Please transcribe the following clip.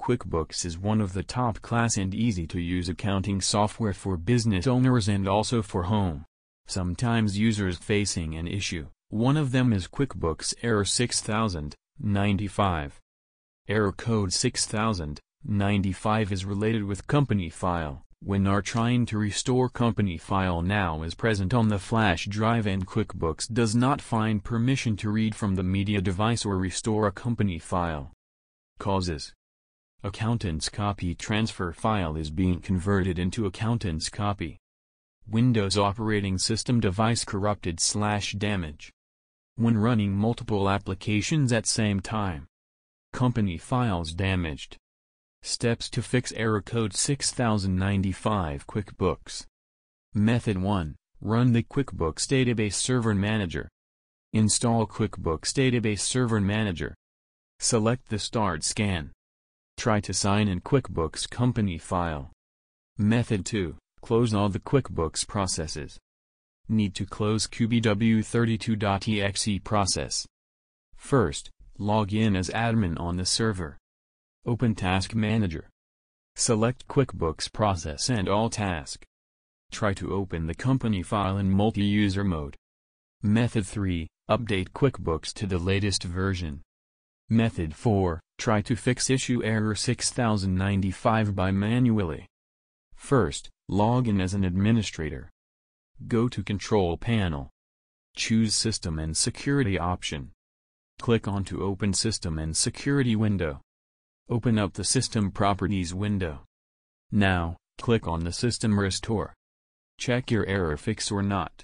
QuickBooks is one of the top-class and easy-to-use accounting software for business owners and also for home. Sometimes users facing an issue, one of them is QuickBooks Error 6095. Error code 6095 is related with company file, when are trying to restore company file now is present on the flash drive and QuickBooks does not find permission to read from the media device or restore a company file. Causes Accountant's copy transfer file is being converted into accountant's copy. Windows operating system device corrupted slash damage. When running multiple applications at same time. Company files damaged. Steps to fix error code 6095 QuickBooks. Method 1. Run the QuickBooks Database Server Manager. Install QuickBooks Database Server Manager. Select the Start Scan. Try to sign in QuickBooks company file. Method 2. Close all the QuickBooks processes. Need to close QBW32.exe process. First, log in as admin on the server. Open Task Manager. Select QuickBooks process and all task. Try to open the company file in multi-user mode. Method 3. Update QuickBooks to the latest version. Method 4. Try to fix issue error 6095 by manually. First, log in as an administrator. Go to Control Panel. Choose System and Security option. Click on to open System and Security window. Open up the System Properties window. Now, click on the System Restore. Check your error fix or not.